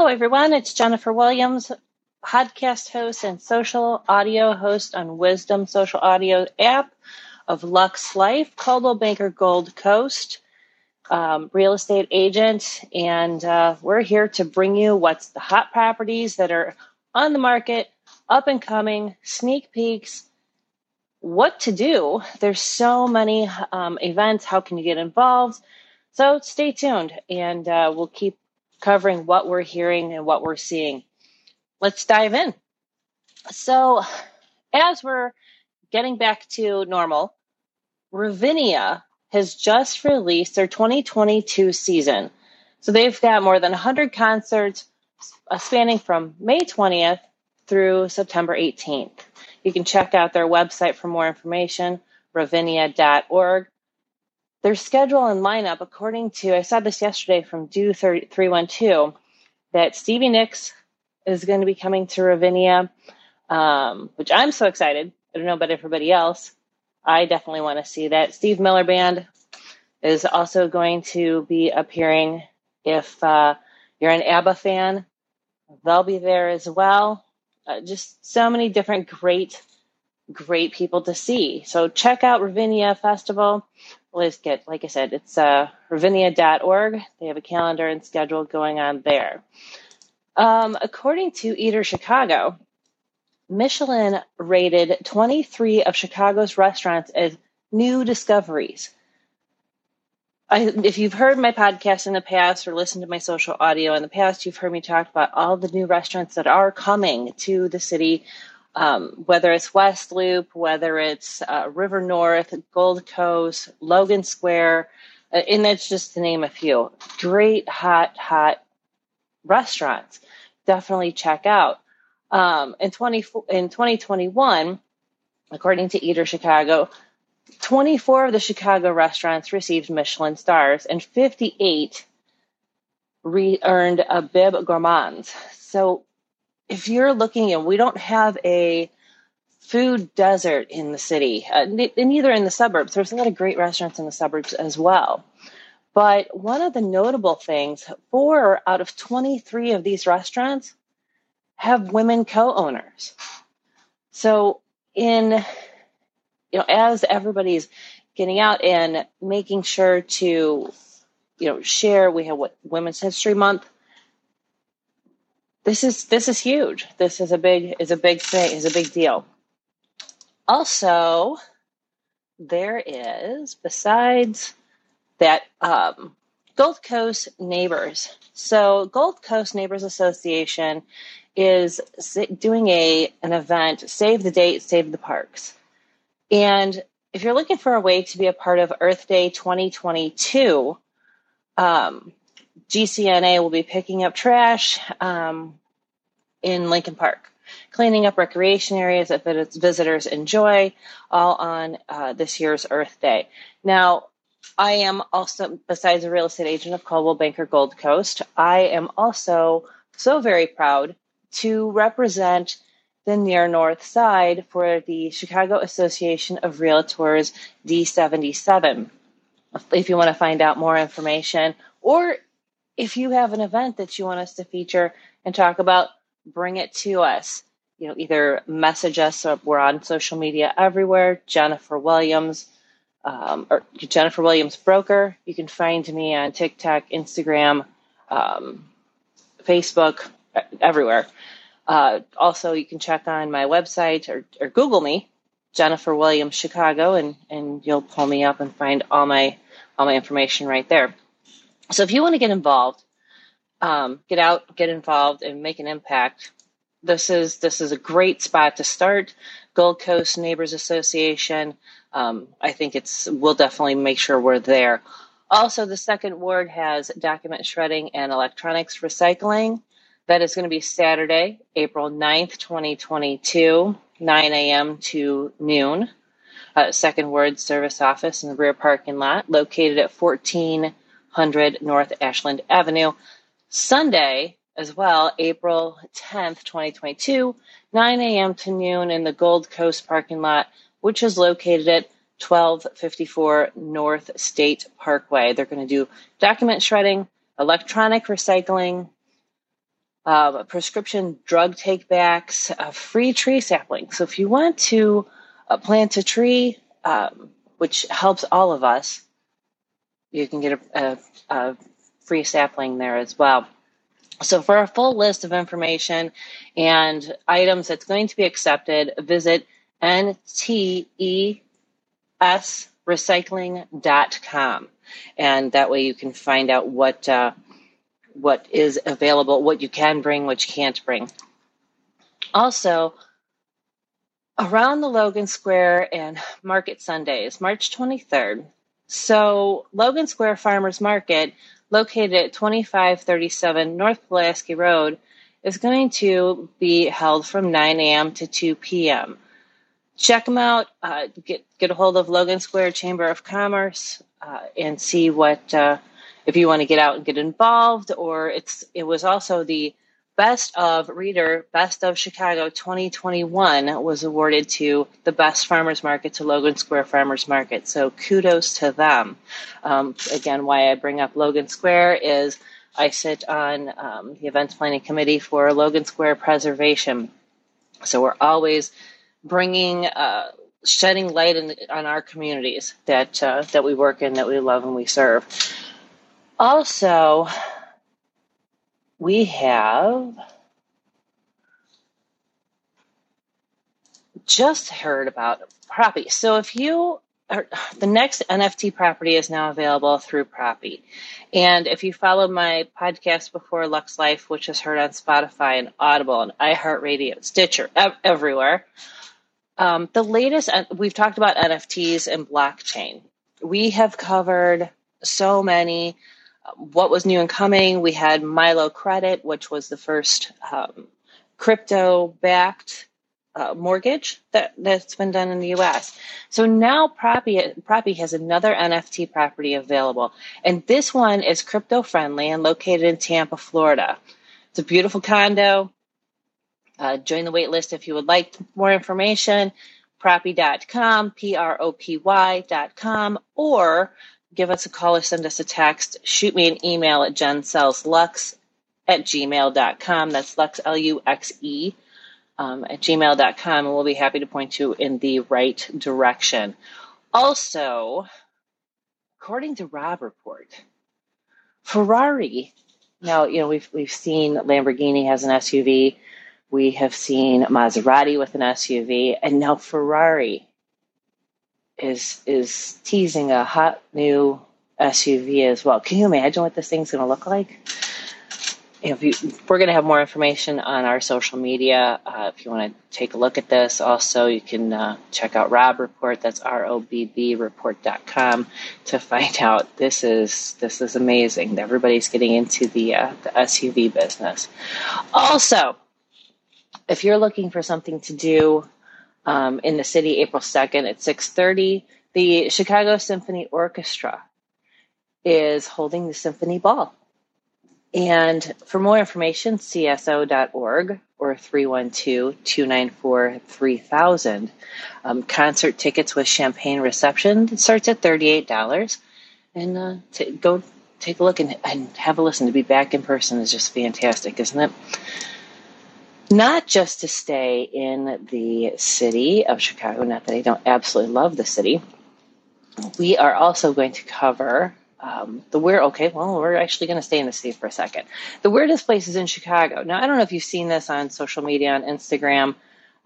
Hello, everyone. It's Jennifer Williams, podcast host and social audio host on Wisdom Social Audio app of LUXE Life, Coldwell Banker Gold Coast, um, real estate agent. And uh, we're here to bring you what's the hot properties that are on the market, up and coming, sneak peeks, what to do. There's so many um, events. How can you get involved? So stay tuned and uh, we'll keep covering what we're hearing and what we're seeing. Let's dive in. So, as we're getting back to normal, Ravinia has just released their 2022 season. So, they've got more than 100 concerts uh, spanning from May 20th through September 18th. You can check out their website for more information, ravinia.org. Their schedule and lineup, according to, I saw this yesterday from Do312, that Stevie Nicks is going to be coming to Ravinia, um, which I'm so excited. I don't know about everybody else. I definitely want to see that. Steve Miller Band is also going to be appearing. If uh, you're an ABBA fan, they'll be there as well. Uh, just so many different great, great people to see. So check out Ravinia Festival. Let's get, like I said, it's uh, ravinia.org. They have a calendar and schedule going on there. Um, according to Eater Chicago, Michelin rated 23 of Chicago's restaurants as new discoveries. I, if you've heard my podcast in the past or listened to my social audio in the past, you've heard me talk about all the new restaurants that are coming to the city, um, whether it's West Loop, whether it's uh, River North, Gold Coast, Logan Square, uh, and that's just to name a few. Great, hot, hot restaurants. Definitely check out. Um, in, 20, in 2021, according to Eater Chicago, 24 of the Chicago restaurants received Michelin stars, and 58 re- earned a Bib Gourmands. So if you're looking and we don't have a food desert in the city, uh, neither in the suburbs. There's a lot of great restaurants in the suburbs as well. But one of the notable things, four out of 23 of these restaurants have women co-owners. So in you know, as everybody's getting out and making sure to, you know, share, we have what Women's History Month. This is this is huge. This is a big is a big thing is a big deal. Also, there is besides that um, Gold Coast Neighbors. So Gold Coast Neighbors Association is doing a an event, Save the Date, Save the Parks. And if you're looking for a way to be a part of Earth Day 2022, um, GCNA will be picking up trash um, in Lincoln Park, cleaning up recreation areas that visitors enjoy, all on uh, this year's Earth Day. Now, I am also, besides a real estate agent of Coldwell Banker Gold Coast, I am also so very proud to represent the near north side for the Chicago Association of Realtors D77. If you want to find out more information, or if you have an event that you want us to feature and talk about, bring it to us. You know, either message us or we're on social media everywhere. Jennifer Williams, um, or Jennifer Williams Broker. You can find me on TikTok, Instagram, um, Facebook, everywhere. Uh, also, you can check on my website or, or Google me, Jennifer Williams Chicago, and, and you'll pull me up and find all my all my information right there. So if you want to get involved, um, get out, get involved, and make an impact. This is this is a great spot to start. Gold Coast Neighbors Association. Um, I think it's we'll definitely make sure we're there. Also, the second ward has document shredding and electronics recycling. That is going to be Saturday, April 9th, 2022, 9 a.m. to noon. Uh, second Ward Service Office in the rear parking lot, located at 1400 North Ashland Avenue. Sunday, as well, April 10th, 2022, 9 a.m. to noon in the Gold Coast parking lot, which is located at 1254 North State Parkway. They're going to do document shredding, electronic recycling, uh, prescription drug takebacks, uh, free tree sampling. So if you want to uh, plant a tree, um, which helps all of us, you can get a, a, a free sapling there as well. So, for a full list of information and items that's going to be accepted, visit ntesrecycling.com. And that way you can find out what, uh, what is available, what you can bring, what you can't bring. Also, around the Logan Square and Market Sundays, March 23rd. So, Logan Square Farmers Market located at 2537 North Pulaski Road, is going to be held from 9 a.m. to 2 p.m. Check them out. Uh, get get a hold of Logan Square Chamber of Commerce uh, and see what uh, if you want to get out and get involved. Or it's it was also the Best of Reader, Best of Chicago 2021 was awarded to the best farmers market to Logan Square Farmers Market. So kudos to them. Um, again, why I bring up Logan Square is I sit on um, the events planning committee for Logan Square preservation. So we're always bringing, uh, shedding light in, on our communities that uh, that we work in, that we love and we serve. Also, we have just heard about Propy. So if you are, the next NFT property is now available through Propy. And if you follow my podcast before LUXE Life, which is heard on Spotify and Audible and iHeartRadio, Stitcher, ev- everywhere, um, the latest, we've talked about NFTs and blockchain. We have covered so many what was new and coming, we had Milo Credit, which was the first um, crypto backed uh, mortgage that, that's been done in the US. So now Propy, Propy has another NFT property available. And this one is crypto friendly and located in Tampa, Florida. It's a beautiful condo. Uh, join the waitlist if you would like more information. Propy.com, P R O P Y.com, or give us a call or send us a text. Shoot me an email at jensellsluxe at gmail.com. That's Lux, L U X E, um, at gmail.com, and we'll be happy to point you in the right direction. Also, according to Robb Report, Ferrari. Now, you know, we've, we've seen Lamborghini has an SUV. We have seen Maserati with an SUV, and now Ferrari is is teasing a hot new SUV as well. Can you imagine what this thing's going to look like? If you, we're going to have more information on our social media. Uh, if you want to take a look at this, also you can uh, check out Robb Report. That's R O B B Report.com to find out. This is this is amazing. Everybody's getting into the uh, the SUV business. Also, if you're looking for something to do um, in the city April 2nd at 6.30. The Chicago Symphony Orchestra is holding the Symphony Ball. And for more information, cso.org or 312-294-3000. Um, concert tickets with champagne reception starts at $38. And uh, t- go take a look and, and have a listen. To be back in person is just fantastic, isn't it? Not just to stay in the city of Chicago, not that I don't absolutely love the city. We are also going to cover um, the weird, okay, well, we're actually going to stay in the city for a second. The weirdest places in Chicago. Now, I don't know if you've seen this on social media, on Instagram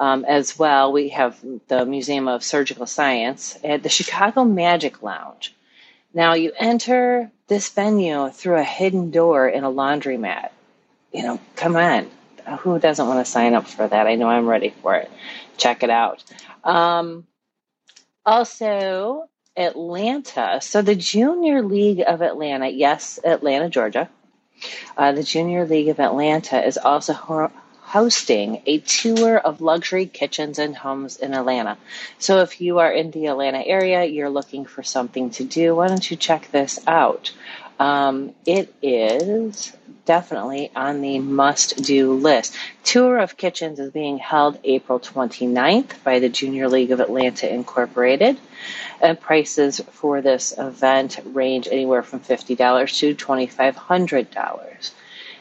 um, as well. We have the Museum of Surgical Science at the Chicago Magic Lounge. Now, you enter this venue through a hidden door in a laundromat. You know, come on who doesn't want to sign up for that? I know I'm ready for it. Check it out. Um, also, Atlanta. So the Junior League of Atlanta, yes, Atlanta, Georgia. Uh, the Junior League of Atlanta is also ho- hosting a tour of luxury kitchens and homes in Atlanta. So if you are in the Atlanta area, you're looking for something to do, why don't you check this out? Um, it is definitely on the must do list. Tour of Kitchens is being held April 29th by the Junior League of Atlanta Incorporated. And prices for this event range anywhere from $50 to $2,500.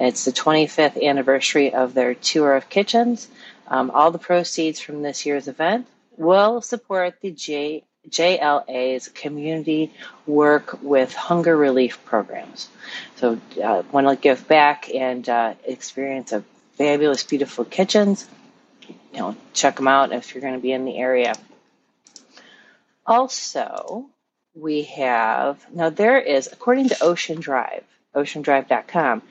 It's the 25th anniversary of their tour of kitchens. Um, all the proceeds from this year's event will support the J, JLA's community work with hunger relief programs. So, uh, want to give back and uh, experience a fabulous, beautiful kitchens. You know, check them out if you're going to be in the area. Also, we have now there is, according to Ocean Drive, oceandrive.com,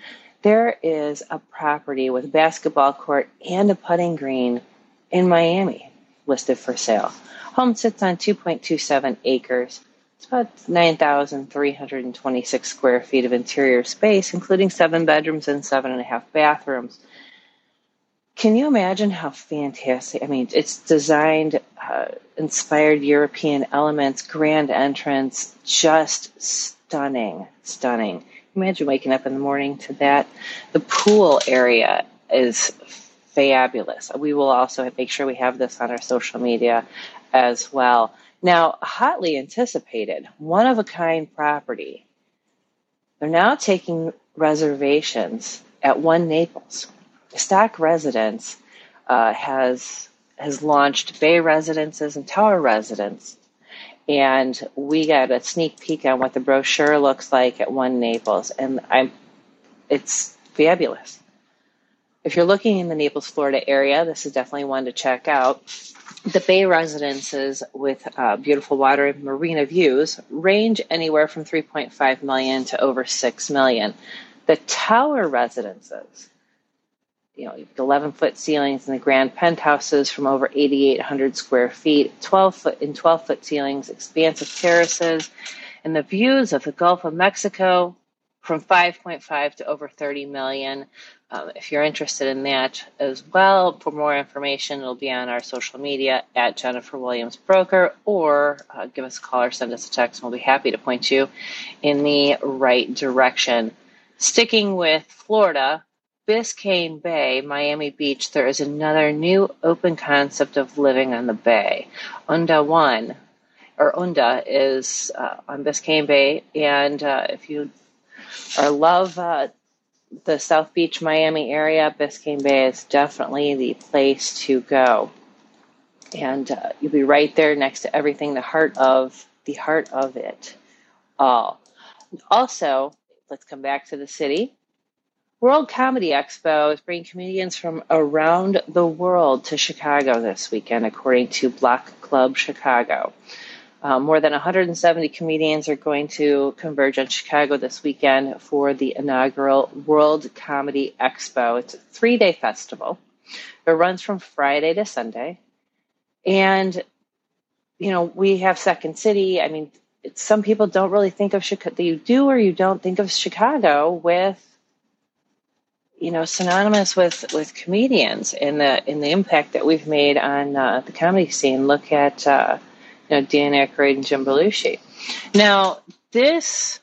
there is a property with a basketball court and a putting green in Miami listed for sale. Home sits on 2.27 acres. It's about 9,326 square feet of interior space, including seven bedrooms and seven and a half bathrooms. Can you imagine how fantastic? I mean, it's designed, uh, inspired European elements, grand entrance, just stunning, stunning. Imagine waking up in the morning to that. The pool area is fabulous. We will also make sure we have this on our social media as well. Now, hotly anticipated, one of a kind property. They're now taking reservations at One Naples. Stock Residence uh, has has launched Bay Residences and Tower Residence, and we got a sneak peek on what the brochure looks like at One Naples, and I'm it's fabulous. If you're looking in the Naples, Florida area, this is definitely one to check out. The Bay residences with uh, beautiful water and marina views range anywhere from 3.5 million to over 6 million. The tower residences, you know, 11 foot ceilings in the grand penthouses from over 8,800 square feet, 12 foot in 12 foot ceilings, expansive terraces, and the views of the Gulf of Mexico from 5.5 to over 30 million. Um, if you're interested in that as well, for more information, it'll be on our social media at Jennifer Williams Broker, or uh, give us a call or send us a text, and we'll be happy to point you in the right direction. Sticking with Florida, Biscayne Bay, Miami Beach, there is another new open concept of living on the bay. Unda One, or Unda, is uh, on Biscayne Bay, and uh, if you or love uh, the South Beach, Miami area, Biscayne Bay is definitely the place to go. And uh, you'll be right there next to everything, the heart of the heart of it all. Also, let's come back to the city. World Comedy Expo is bringing comedians from around the world to Chicago this weekend, according to Block Club Chicago. Uh, more than 170 comedians are going to converge on Chicago this weekend for the inaugural World Comedy Expo. It's a three day festival. It runs from Friday to Sunday. And, you know, we have Second City. I mean, some people don't really think of Chicago. You do or you don't think of Chicago with, you know, synonymous with, with comedians and the, and the impact that we've made on uh, the comedy scene. Look at, uh, know, Dan Aykroyd and Jim Belushi. Now, this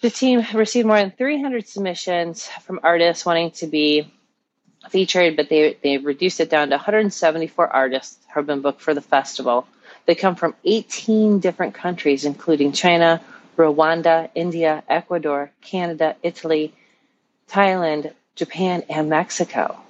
the team received more than 300 submissions from artists wanting to be featured, but they they reduced it down to 174 artists who have been booked for the festival. They come from 18 different countries, including China, Rwanda, India, Ecuador, Canada, Italy, Thailand, Japan, and Mexico.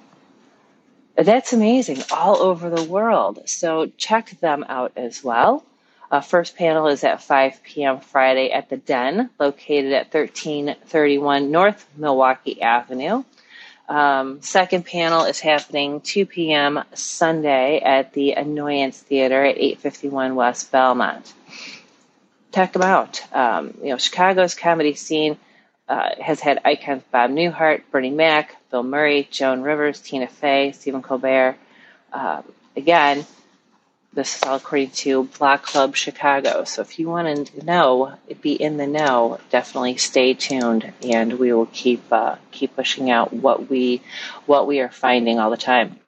That's amazing, all over the world. So check them out as well. Uh, first panel is at 5 p.m. Friday at the Den, located at 1331 North Milwaukee Avenue. Um, second panel is happening 2 p.m. Sunday at the Annoyance Theater at 851 West Belmont. Check them out. Um, you know, Chicago's comedy scene uh, has had icons Bob Newhart, Bernie Mac, Bill Murray, Joan Rivers, Tina Fey, Stephen Colbert. Um, again, this is all according to Block Club Chicago. So if you want to know, be in the know, definitely stay tuned, and we will keep uh, keep pushing out what we what we are finding all the time.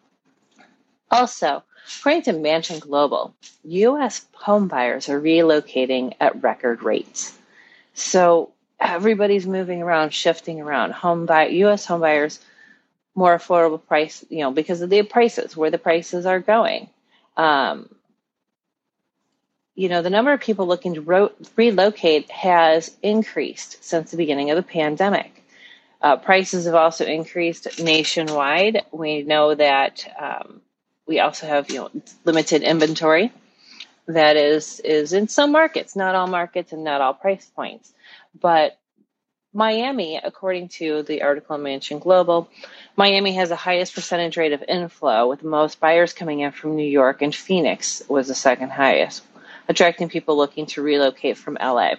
Also, according to Mansion Global, U.S. homebuyers are relocating at record rates. So everybody's moving around, shifting around. Home buy U.S. home buyers more affordable price, you know, because of the prices where the prices are going. Um, you know, the number of people looking to relocate has increased since the beginning of the pandemic. Uh, prices have also increased nationwide. We know that um, we also have you know limited inventory that is is in some markets, not all markets and not all price points. But Miami, according to the article in Mansion Global, Miami has the highest percentage rate of inflow, with most buyers coming in from New York, and Phoenix was the second highest, attracting people looking to relocate from LA.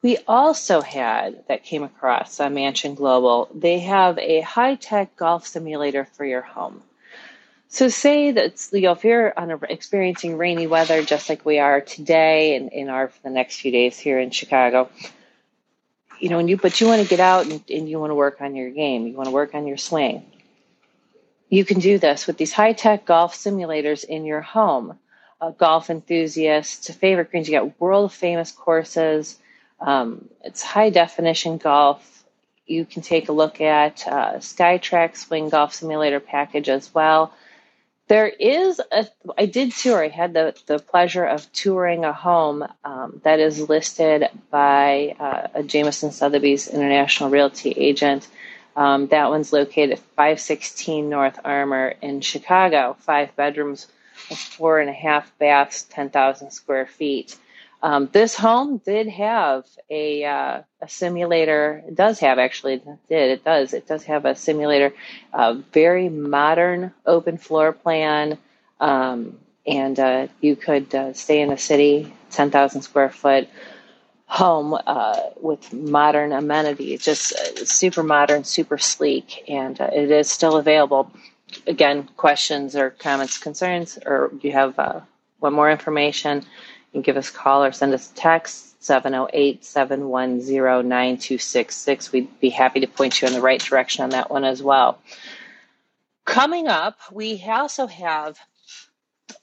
We also had, that came across on Mansion Global, they have a high tech golf simulator for your home. So say that you know if you're on a, experiencing rainy weather just like we are today and in our for the next few days here in Chicago, you know, and you but you want to get out and, and you want to work on your game, you want to work on your swing. You can do this with these high tech golf simulators in your home. Golf enthusiasts, favorite greens, you got world famous courses. Um, it's high definition golf. You can take a look at uh, SkyTrak Swing Golf Simulator package as well. There is a, I did tour, I had the, the pleasure of touring a home um, that is listed by uh, a Jameson Sotheby's International Realty agent. Um, that one's located at 516 North Armour in Chicago, five bedrooms, four and a half baths, 10,000 square feet. Um, this home did have a uh, a simulator. It does have actually. It did it does it does have a simulator? Very modern open floor plan, um, and uh, you could uh, stay in a city, ten thousand square foot home uh, with modern amenities. Just uh, super modern, super sleek, and it is still available. Again, questions or comments, concerns, or you have want more information can give us a call or send us a text 708 710 9266. We'd be happy to point you in the right direction on that one as well. Coming up, we also have,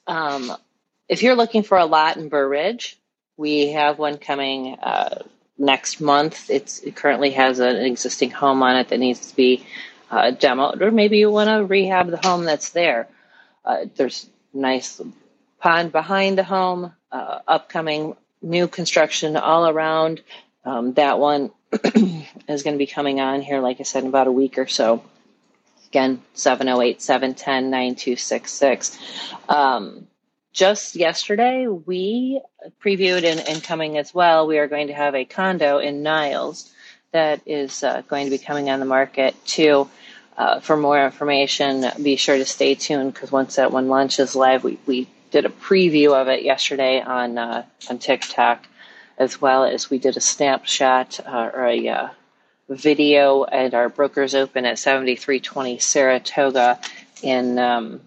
um, if you're looking for a lot in Burr Ridge, we have one coming uh, next month. It's, it currently has an existing home on it that needs to be uh, demoed, or maybe you want to rehab the home that's there. Uh, there's nice pond behind the home, uh, upcoming new construction all around. Um, that one is going to be coming on here, like I said, in about a week or so. Again, 708 710 9266. Um, just yesterday, we previewed and, and, coming as well, we are going to have a condo in Niles that is uh, going to be coming on the market too. Uh, for more information, be sure to stay tuned because once that one launches live, we, we did a preview of it yesterday on uh, on TikTok, as well as we did a snapshot uh, or a uh, video at our Brokers Open at 7320 Saratoga in um,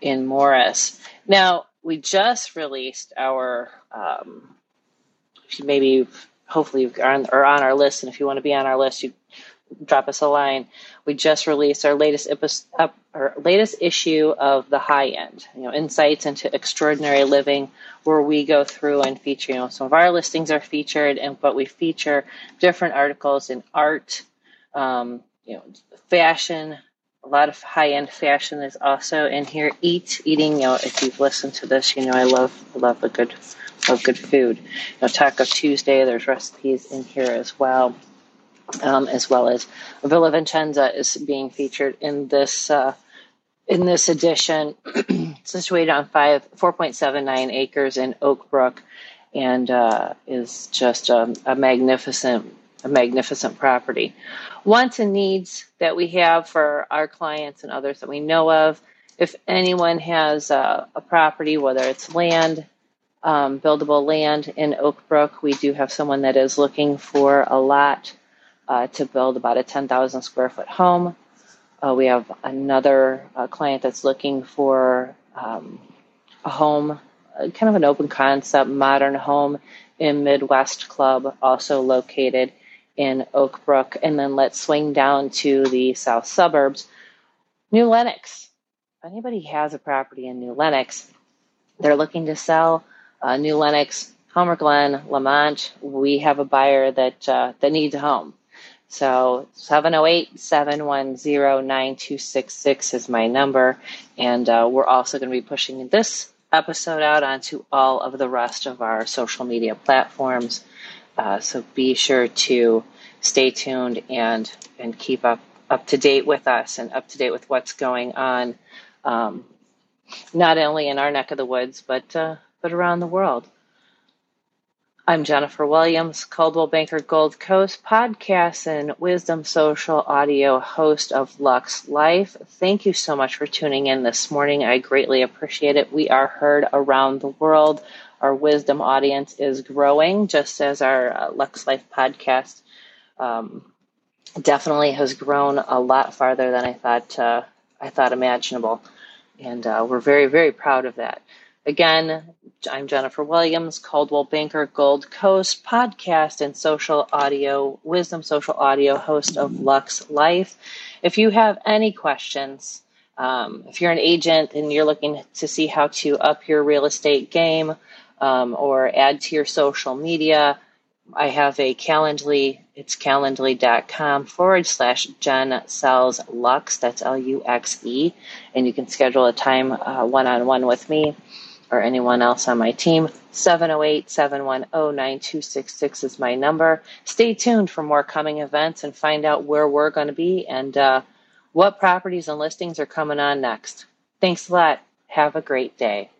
in Morris. Now we just released our um, maybe hopefully you're on, on our list, and if you want to be on our list, you drop us a line. We just released our latest episode, our latest issue of the high end, you know, insights into extraordinary living, where we go through and feature, you know, some of our listings are featured, and but we feature different articles in art, um, you know, fashion. A lot of high end fashion is also in here. Eat, eating. You know, if you've listened to this, you know I love love a good of good food. You know, Taco Tuesday. There's recipes in here as well um, as well as Villa Vincenza is being featured in this uh, in this edition, situated on five four point seven nine acres in Oak Brook, and uh, is just a, a, magnificent a magnificent property. Wants and needs that we have for our clients and others that we know of. If anyone has a, a property, whether it's land, um, buildable land in Oak Brook, we do have someone that is looking for a lot uh, to build about a 10,000 square foot home. Uh, we have another uh, client that's looking for um, a home, uh, kind of an open concept, modern home in Midwest Club, also located in Oak Brook. And then let's swing down to the south suburbs. New Lenox. If anybody has a property in New Lenox, they're looking to sell uh, New Lenox, Homer Glen, Lemont. We have a buyer that uh, that needs a home. So 708-710-9266 is my number. And uh, we're also going to be pushing this episode out onto all of the rest of our social media platforms. Uh, so be sure to stay tuned and and keep up up to date with us and up to date with what's going on, um, not only in our neck of the woods but uh, but around the world. I'm Jennifer Williams, Coldwell Banker Gold Coast podcast and Wisdom Social audio host of LUXE Life. Thank you so much for tuning in this morning. I greatly appreciate it. We are heard around the world. Our wisdom audience is growing, just as our uh, LUXE Life podcast um, definitely has grown a lot farther than I thought uh, I thought imaginable, and uh, we're very very proud of that. Again, I'm Jennifer Williams, Coldwell Banker Gold Coast podcast and social audio, wisdom social audio host of LUXE Life. If you have any questions, um, if you're an agent and you're looking to see how to up your real estate game um, or add to your social media, I have a Calendly. It's calendly.com forward slash Jen Sells Luxe. That's L U X E. And you can schedule a time one on one with me or anyone else on my team. 708 710 9266 is my number. Stay tuned for more coming events and find out where we're going to be and uh, what properties and listings are coming on next. Thanks a lot. Have a great day.